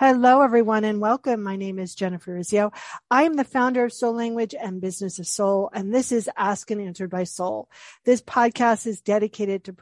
Hello, everyone, and welcome. My name is Jennifer Urezzio. I am the founder of Soul Language and Business of Soul, and this is Ask and Answered by Soul. This podcast is dedicated to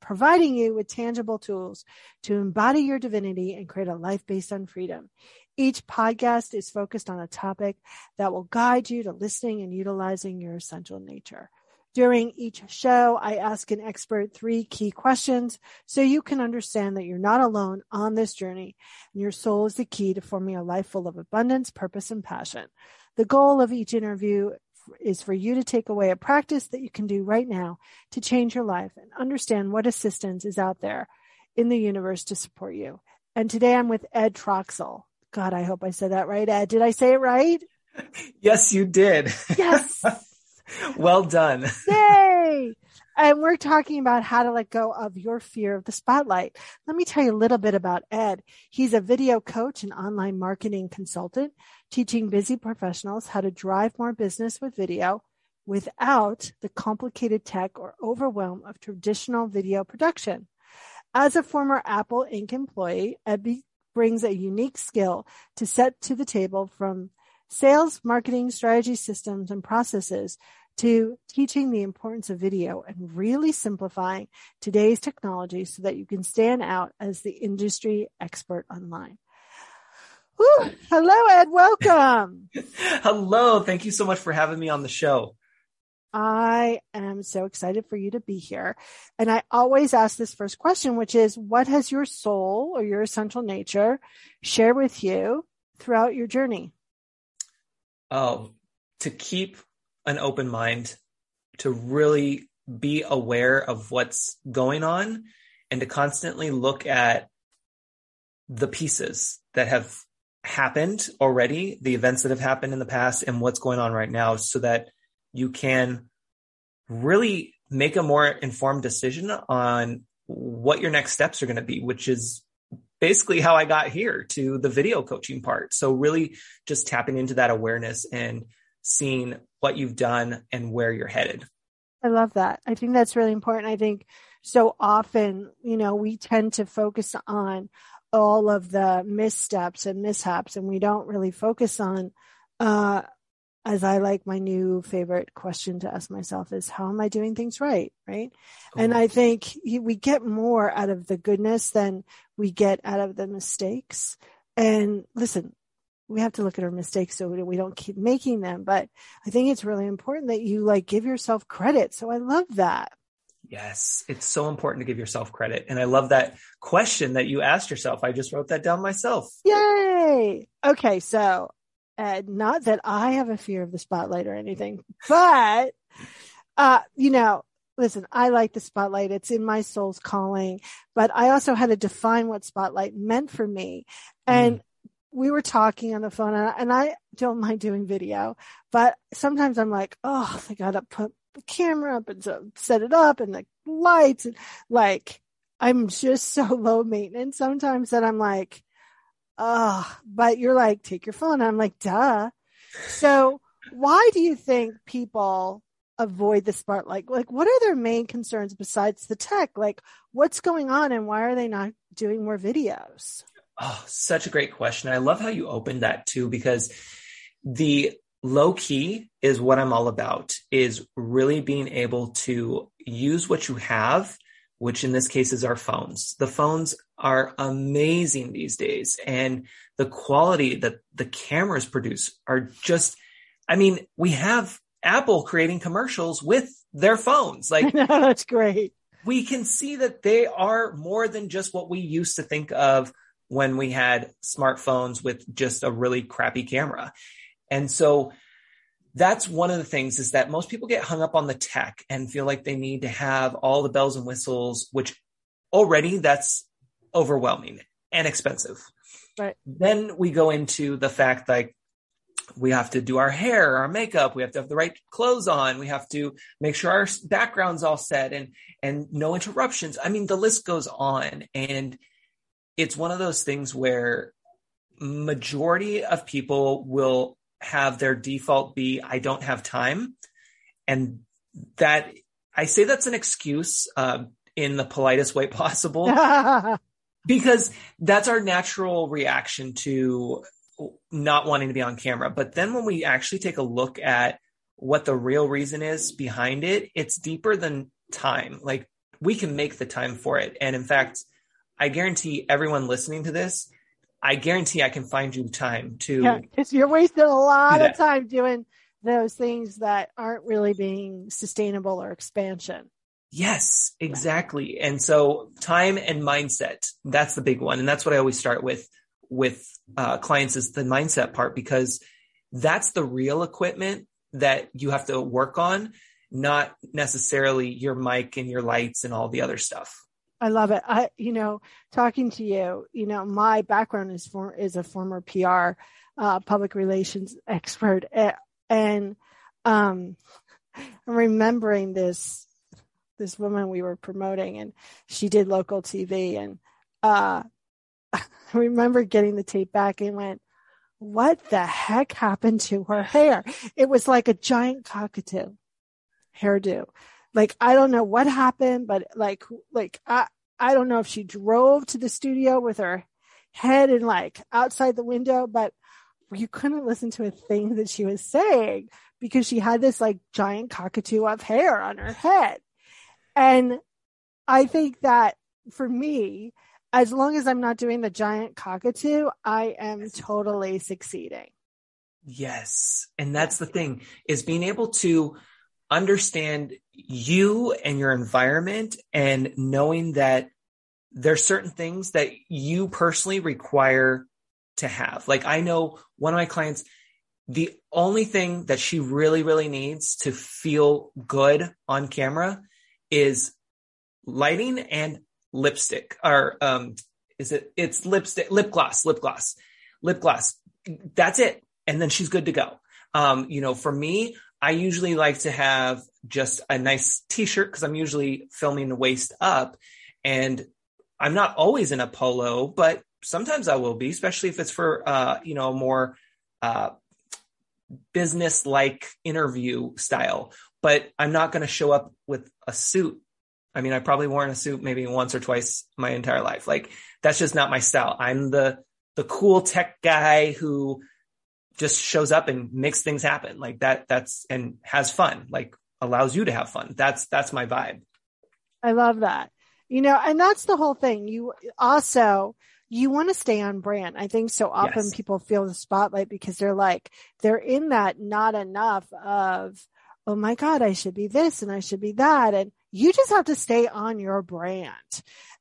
providing you with tangible tools to embody your divinity and create a life based on freedom. Each podcast is focused on a topic that will guide you to listening and utilizing your essential nature. During each show, I ask an expert three key questions so you can understand that you're not alone on this journey and your soul is the key to forming a life full of abundance, purpose, and passion. The goal of each interview is for you to take away a practice that you can do right now to change your life and understand what assistance is out there in the universe to support you. And today I'm with Ed Troxell. God, I hope I said that right, Ed. Did I say it right? Yes, you did. Yes. well done. Yay! And we're talking about how to let go of your fear of the spotlight. Let me tell you a little bit about Ed. He's a video coach and online marketing consultant, teaching busy professionals how to drive more business with video without the complicated tech or overwhelm of traditional video production. As a former Apple Inc. employee, Ed brings a unique skill to set to the table from sales, marketing, strategy systems, and processes to teaching the importance of video and really simplifying today's technology so that you can stand out as the industry expert online. Hello, Ed. Welcome. Hello. Thank you so much for having me on the show. I am so excited for you to be here. And I always ask this first question, which is what has your soul or your essential nature shared with you throughout your journey? Oh, to keep an open mind, to really be aware of what's going on and to constantly look at the pieces that have happened already, the events that have happened in the past and what's going on right now so that you can really make a more informed decision on what your next steps are going to be, which is basically how I got here to the video coaching part. So really just tapping into that awareness and seeing what you've done and where you're headed. I love that. I think that's really important. I think so often, you know, we tend to focus on all of the missteps and mishaps and we don't really focus on uh as I like my new favorite question to ask myself is how am I doing things right? Right. Oh. And I think we get more out of the goodness than we get out of the mistakes. And listen, we have to look at our mistakes so we don't keep making them. But I think it's really important that you like give yourself credit. So I love that. Yes, it's so important to give yourself credit. And I love that question that you asked yourself. I just wrote that down myself. Yay. Okay. So uh, not that I have a fear of the spotlight or anything, but, uh, you know, listen, I like the spotlight. It's in my soul's calling, but I also had to define what spotlight meant for me. And mm. We were talking on the phone and I, and I don't mind doing video, but sometimes I'm like, oh, I got to put the camera up and so set it up and the lights and like, I'm just so low maintenance sometimes that I'm like, oh, but you're like, take your phone. I'm like, duh. So why do you think people avoid the spotlight? Like, what are their main concerns besides the tech? Like, what's going on and why are they not doing more videos? Oh, such a great question. I love how you opened that too, because the low key is what I'm all about is really being able to use what you have which in this case is our phones. The phones are amazing these days and the quality that the cameras produce are just, I mean, we have Apple creating commercials with their phones. Like no, that's great. We can see that they are more than just what we used to think of when we had smartphones with just a really crappy camera. And so that's one of the things is that most people get hung up on the tech and feel like they need to have all the bells and whistles, which already that's overwhelming and expensive. Right. Then we go into the fact like we have to do our hair, our makeup, we have to have the right clothes on, we have to make sure our background's all set and and no interruptions. I mean, the list goes on and it's one of those things where majority of people will have their default be, I don't have time. And that I say that's an excuse uh, in the politest way possible. because that's our natural reaction to not wanting to be on camera. But then when we actually take a look at what the real reason is behind it, it's deeper than time. Like we can make the time for it. And in fact, I guarantee everyone listening to this, I guarantee I can find you time to. Yeah, because you're wasting a lot of time doing those things that aren't really being sustainable or expansion. Yes, exactly. And so time and mindset, that's the big one. And that's what I always start with, with uh, clients is the mindset part, because that's the real equipment that you have to work on, not necessarily your mic and your lights and all the other stuff. I love it. I, you know, talking to you, you know, my background is for, is a former PR, uh, public relations expert. And, um, I'm remembering this, this woman we were promoting and she did local TV and, uh, I remember getting the tape back and went, what the heck happened to her hair? It was like a giant cockatoo hairdo. Like, I don't know what happened, but like, like, I, I don't know if she drove to the studio with her head and like outside the window, but you couldn't listen to a thing that she was saying because she had this like giant cockatoo of hair on her head. And I think that for me, as long as I'm not doing the giant cockatoo, I am totally succeeding. Yes. And that's the thing is being able to understand you and your environment and knowing that there's certain things that you personally require to have. Like I know one of my clients, the only thing that she really, really needs to feel good on camera is lighting and lipstick or, um, is it, it's lipstick, lip gloss, lip gloss, lip gloss. That's it. And then she's good to go. Um, you know, for me, I usually like to have just a nice t-shirt because I'm usually filming the waist up and I'm not always in a polo, but sometimes I will be, especially if it's for, uh, you know, more, uh, business like interview style, but I'm not going to show up with a suit. I mean, I probably worn a suit maybe once or twice my entire life. Like that's just not my style. I'm the, the cool tech guy who just shows up and makes things happen like that. That's, and has fun, like allows you to have fun. That's, that's my vibe. I love that. You know, and that's the whole thing. You also, you want to stay on brand. I think so often yes. people feel the spotlight because they're like, they're in that not enough of, oh my God, I should be this and I should be that. And you just have to stay on your brand.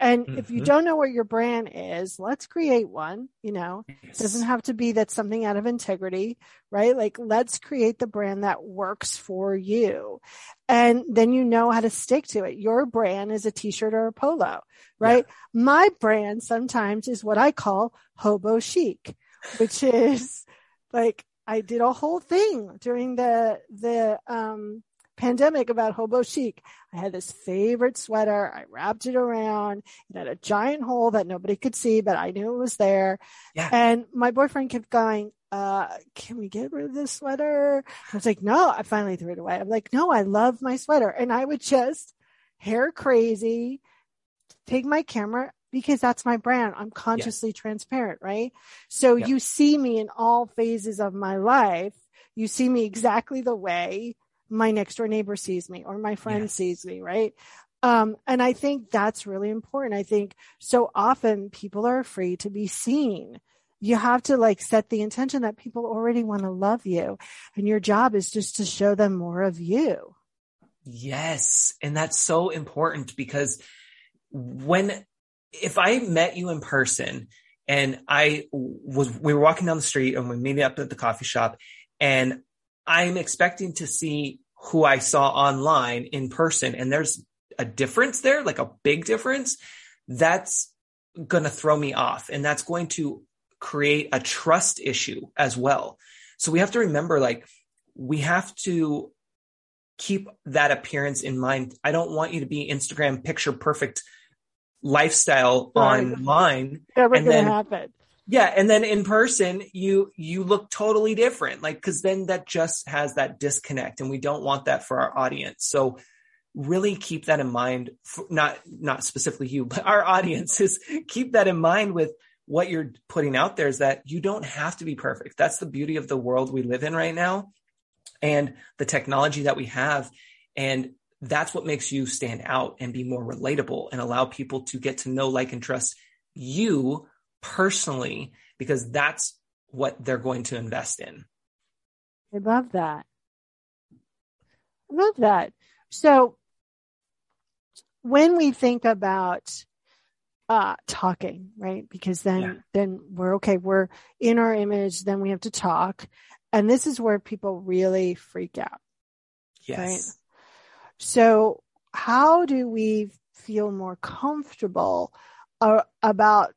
And mm-hmm. if you mm-hmm. don't know what your brand is, let's create one, you know, yes. it doesn't have to be that something out of integrity, right? Like let's create the brand that works for you. And then you know how to stick to it. Your brand is a t-shirt or a polo, right? Yeah. My brand sometimes is what I call hobo chic, which is like I did a whole thing during the, the, um, pandemic about hobo chic. I had this favorite sweater. I wrapped it around. It had a giant hole that nobody could see, but I knew it was there. Yeah. And my boyfriend kept going, uh, can we get rid of this sweater? I was like, no, I finally threw it away. I'm like, no, I love my sweater. And I would just hair crazy, take my camera because that's my brand. I'm consciously yeah. transparent, right? So yeah. you see me in all phases of my life. You see me exactly the way my next door neighbor sees me or my friend yes. sees me, right? Um, and I think that's really important. I think so often people are afraid to be seen. You have to like set the intention that people already want to love you and your job is just to show them more of you. Yes. And that's so important because when, if I met you in person and I was, we were walking down the street and we meet up at the coffee shop and I'm expecting to see who I saw online in person and there's a difference there, like a big difference. That's going to throw me off and that's going to create a trust issue as well. So we have to remember like we have to keep that appearance in mind. I don't want you to be Instagram picture perfect lifestyle right. online. Never and gonna then, happen. Yeah. And then in person, you, you look totally different. Like, cause then that just has that disconnect and we don't want that for our audience. So really keep that in mind. For, not, not specifically you, but our audience is keep that in mind with what you're putting out there is that you don't have to be perfect. That's the beauty of the world we live in right now and the technology that we have. And that's what makes you stand out and be more relatable and allow people to get to know, like, and trust you personally, because that's what they're going to invest in. I love that. I love that. So when we think about uh, talking, right? Because then, yeah. then we're okay. We're in our image. Then we have to talk. And this is where people really freak out. Yes. Right? So how do we feel more comfortable uh, about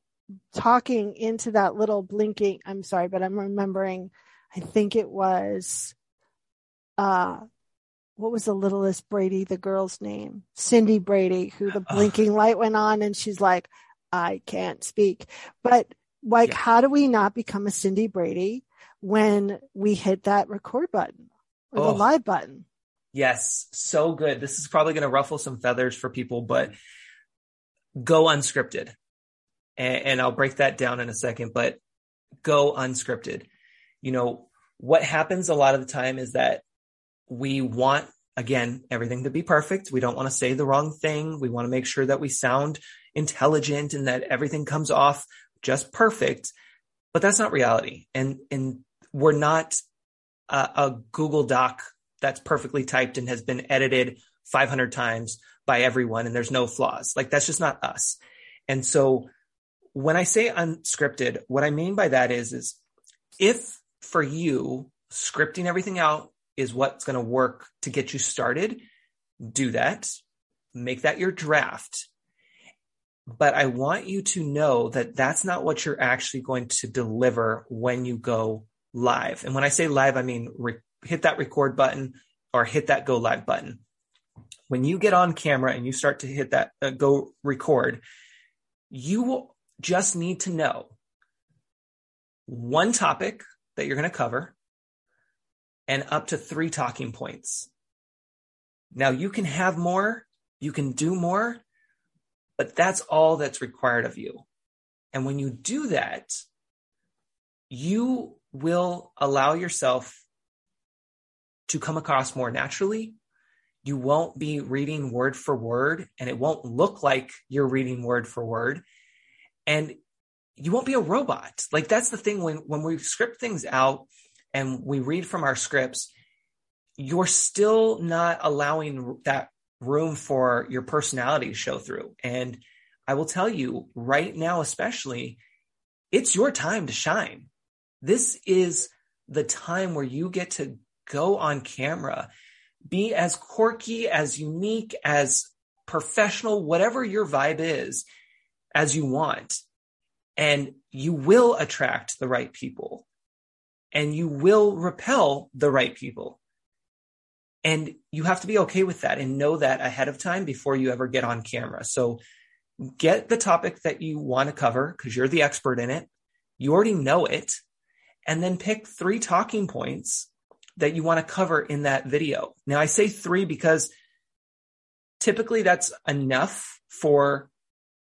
talking into that little blinking? I'm sorry, but I'm remembering, I think it was, uh, what was the littlest Brady, the girl's name? Cindy Brady, who the blinking light went on and she's like, I can't speak. But like, yeah. how do we not become a Cindy Brady when we hit that record button or oh. the live button? Yes, so good. This is probably going to ruffle some feathers for people, but go unscripted. And, and I'll break that down in a second, but go unscripted. You know, what happens a lot of the time is that we want again everything to be perfect. We don't want to say the wrong thing. We want to make sure that we sound intelligent and that everything comes off just perfect but that's not reality. And and we're not a, a google doc that's perfectly typed and has been edited 500 times by everyone and there's no flaws. Like that's just not us. And so when i say unscripted what i mean by that is is if for you scripting everything out is what's going to work to get you started, do that. Make that your draft. But I want you to know that that's not what you're actually going to deliver when you go live. And when I say live, I mean re- hit that record button or hit that go live button. When you get on camera and you start to hit that uh, go record, you will just need to know one topic that you're going to cover and up to three talking points. Now you can have more, you can do more, but that's all that's required of you. And when you do that, you will allow yourself to come across more naturally. You won't be reading word for word and it won't look like you're reading word for word. And you won't be a robot. Like that's the thing when, when we script things out, and we read from our scripts, you're still not allowing that room for your personality to show through. And I will tell you right now, especially, it's your time to shine. This is the time where you get to go on camera, be as quirky, as unique, as professional, whatever your vibe is, as you want. And you will attract the right people and you will repel the right people. And you have to be okay with that and know that ahead of time before you ever get on camera. So get the topic that you want to cover because you're the expert in it. You already know it. And then pick three talking points that you want to cover in that video. Now I say three because typically that's enough for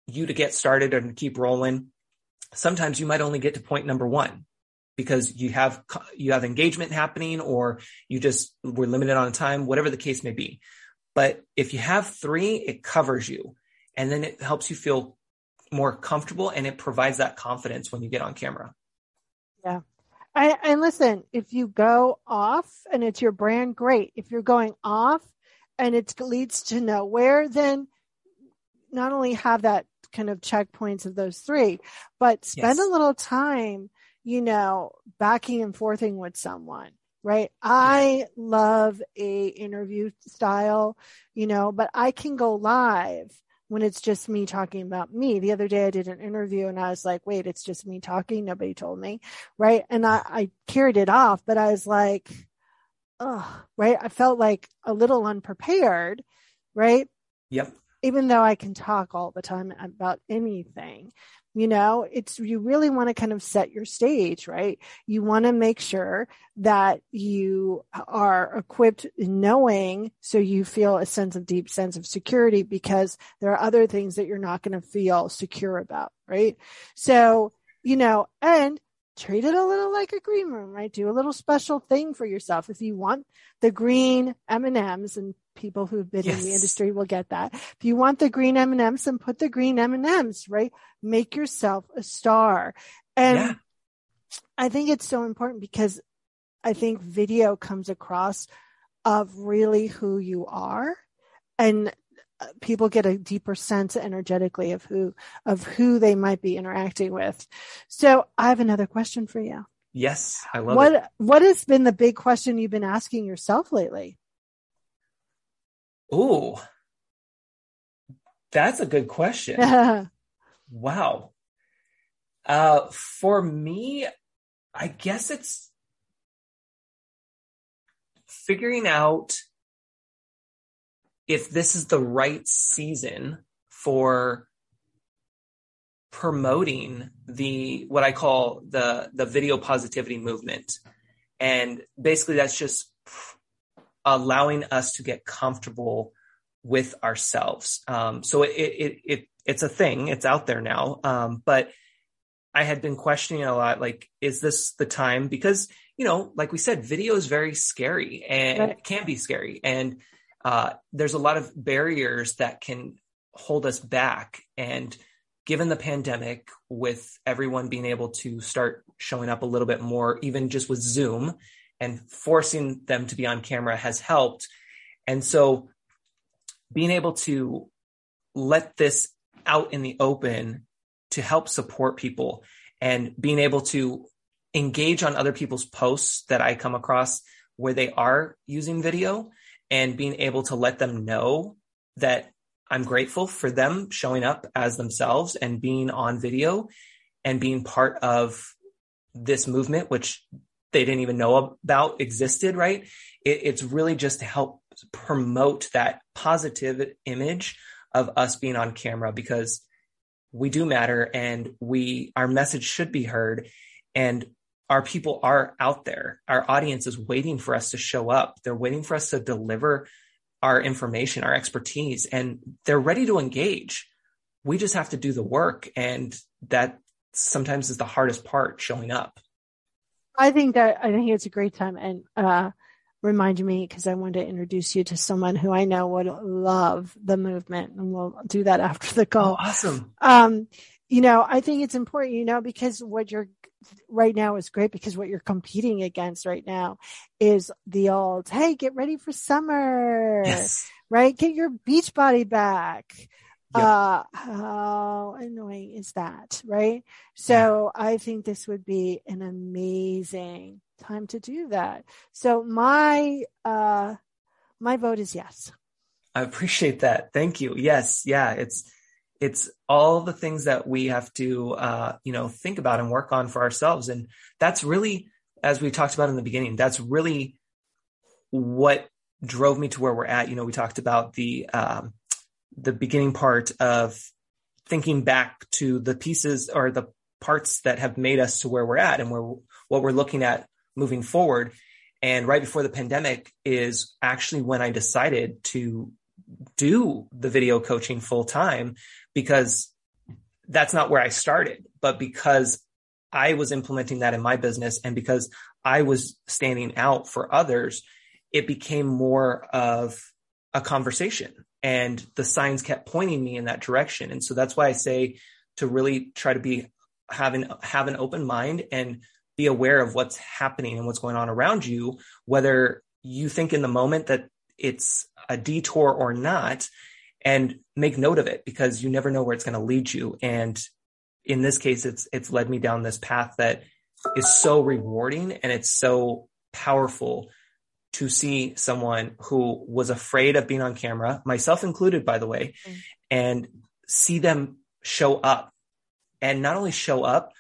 you to get started and keep rolling. Sometimes you might only get to point number one because you have you have engagement happening or you just were limited on time whatever the case may be. But if you have three it covers you and then it helps you feel more comfortable and it provides that confidence when you get on camera. Yeah. I, and listen if you go off and it's your brand great. If you're going off and it leads to nowhere then not only have that kind of checkpoints of those three but spend yes. a little time you know, backing and forthing with someone, right? I love a interview style, you know, but I can go live when it's just me talking about me. The other day I did an interview and I was like, wait, it's just me talking. Nobody told me. Right. And I, I carried it off, but I was like, oh, right. I felt like a little unprepared. Right. Yep. Even though I can talk all the time about anything, you know, it's, you really want to kind of set your stage, right? You want to make sure that you are equipped knowing so you feel a sense of deep sense of security because there are other things that you're not going to feel secure about, right? So, you know, and treat it a little like a green room, right? Do a little special thing for yourself. If you want the green M&Ms and people who've been yes. in the industry will get that. If you want the green M&Ms, then put the green M&Ms, right? Make yourself a star. And yeah. I think it's so important because I think video comes across of really who you are and uh, people get a deeper sense energetically of who of who they might be interacting with. So I have another question for you. Yes, I love what, it. What has been the big question you've been asking yourself lately? Oh, that's a good question. wow. Uh, for me, I guess it's figuring out if this is the right season for promoting the what I call the the video positivity movement. And basically that's just allowing us to get comfortable with ourselves. Um, so it, it, it, it's a thing. It's out there now. Um, but I had been questioning a lot, like, is this the time? Because, you know, like we said, video is very scary and right. it can be scary. And, uh, there's a lot of barriers that can hold us back. And given the pandemic, with everyone being able to start showing up a little bit more, even just with Zoom and forcing them to be on camera has helped. And so being able to let this out in the open to help support people and being able to engage on other people's posts that I come across where they are using video and being able to let them know that I'm grateful for them showing up as themselves and being on video and being part of this movement, which they didn't even know about existed, right? It, it's really just to help promote that positive image of us being on camera because we do matter and we, our message should be heard and our people are out there. Our audience is waiting for us to show up. They're waiting for us to deliver our information, our expertise, and they're ready to engage. We just have to do the work. And that sometimes is the hardest part showing up. I think that I think it's a great time and uh, remind me because I want to introduce you to someone who I know would love the movement, and we'll do that after the call. Oh, awesome. Um, you know, I think it's important, you know, because what you're right now is great because what you're competing against right now is the old, hey, get ready for summer, yes. right? Get your beach body back. Yep. Uh, how annoying is that, right? So. I think this would be an amazing time to do that. So my, uh, my vote is yes. I appreciate that. Thank you. Yes. Yeah. It's, it's all the things that we have to, uh, you know, think about and work on for ourselves. And that's really, as we talked about in the beginning, that's really what drove me to where we're at. You know, we talked about the, um, the beginning part of thinking back to the pieces or the parts that have made us to where we're at and where what we're looking at moving forward. And right before the pandemic is actually when I decided to do the video coaching full time because that's not where I started, but because I was implementing that in my business and because I was standing out for others, it became more of a conversation and the signs kept pointing me in that direction. And so that's why I say to really try to be having have an open mind and be aware of what's happening and what's going on around you, whether you think in the moment that it's a detour or not, and make note of it because you never know where it's going to lead you. And in this case, it's it's led me down this path that is so rewarding and it's so powerful to see someone who was afraid of being on camera, myself included, by the way, mm. and see them show up and not only show up,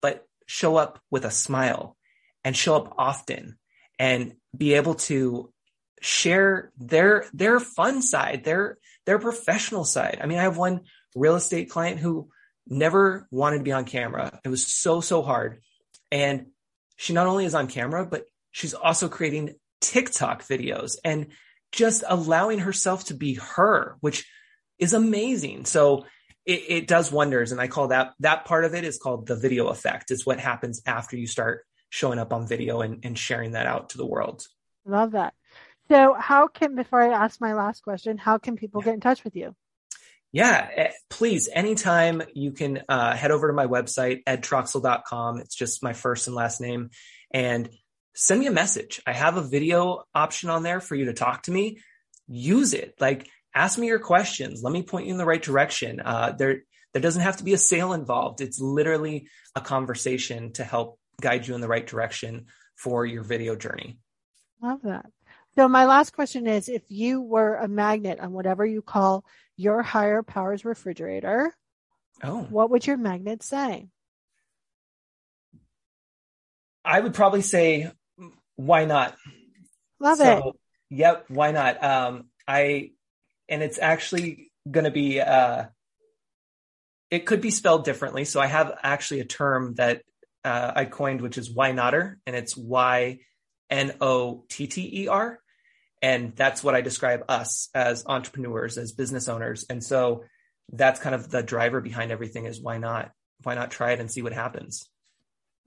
but show up with a smile and show up often and be able to share their their fun side, their their professional side. I mean, I have one real estate client who never wanted to be on camera. It was so so hard. And she not only is on camera, but she's also creating TikTok videos and just allowing herself to be her, which is amazing. So it, it, does wonders. And I call that, that part of it is called the video effect. It's what happens after you start showing up on video and, and sharing that out to the world. Love that. So how can, before I ask my last question, how can people get in touch with you? Yeah, eh, please, anytime you can uh, head over to my website, edtroxell.com. It's just my first and last name. And send me a message. I have a video option on there for you to talk to me. Use it. Like, ask me your questions. Let me point you in the right direction. Uh, there, there doesn't have to be a sale involved. It's literally a conversation to help guide you in the right direction for your video journey. Love that. So my last question is, if you were a magnet on whatever you call your higher powers refrigerator, oh, what would your magnet say? I would probably say why not? Love so, it. Yep, why not? Um, I and it's actually going to be uh, it could be spelled differently. So I have actually a term that uh, I coined, which is why notter, and it's Y N O T T E R, and that's what I describe us as entrepreneurs, as business owners, and so that's kind of the driver behind everything. Is why not? Why not try it and see what happens?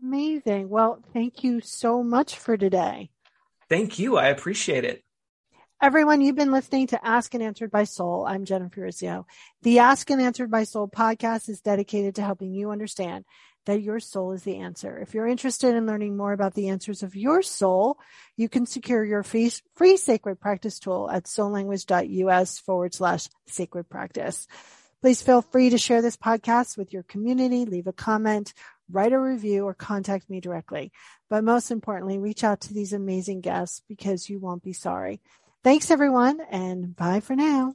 Amazing. Well, thank you so much for today. Thank you. I appreciate it. Everyone, you've been listening to Ask and Answered by Soul. I'm Jennifer Urezzio. The Ask and Answered by Soul podcast is dedicated to helping you understand that your soul is the answer. If you're interested in learning more about the answers of your soul, you can secure your free, free sacred practice tool at soullanguage.us forward slash sacred practice. Please feel free to share this podcast with your community, leave a comment, write a review, or contact me directly. But most importantly, reach out to these amazing guests because you won't be sorry. Thanks everyone and bye for now.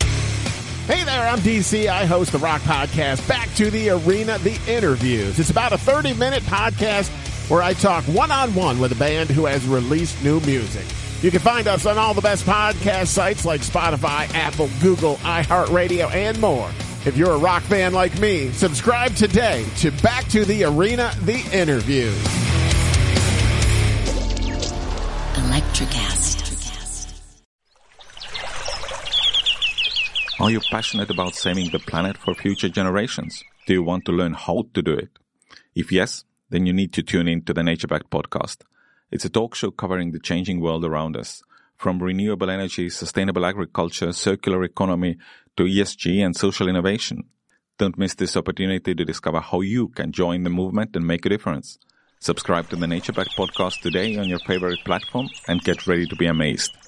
Hey there, I'm DC. I host the Rock Podcast, Back to the Arena, The Interviews. It's about a 30 minute podcast where I talk one on one with a band who has released new music. You can find us on all the best podcast sites like Spotify, Apple, Google, iHeartRadio, and more. If you're a rock fan like me, subscribe today to Back to the Arena, the interview. Electricast. Are you passionate about saving the planet for future generations? Do you want to learn how to do it? If yes, then you need to tune in to the Nature Back podcast. It's a talk show covering the changing world around us, from renewable energy, sustainable agriculture, circular economy, to ESG and social innovation. Don't miss this opportunity to discover how you can join the movement and make a difference. Subscribe to the Nature Back podcast today on your favorite platform and get ready to be amazed.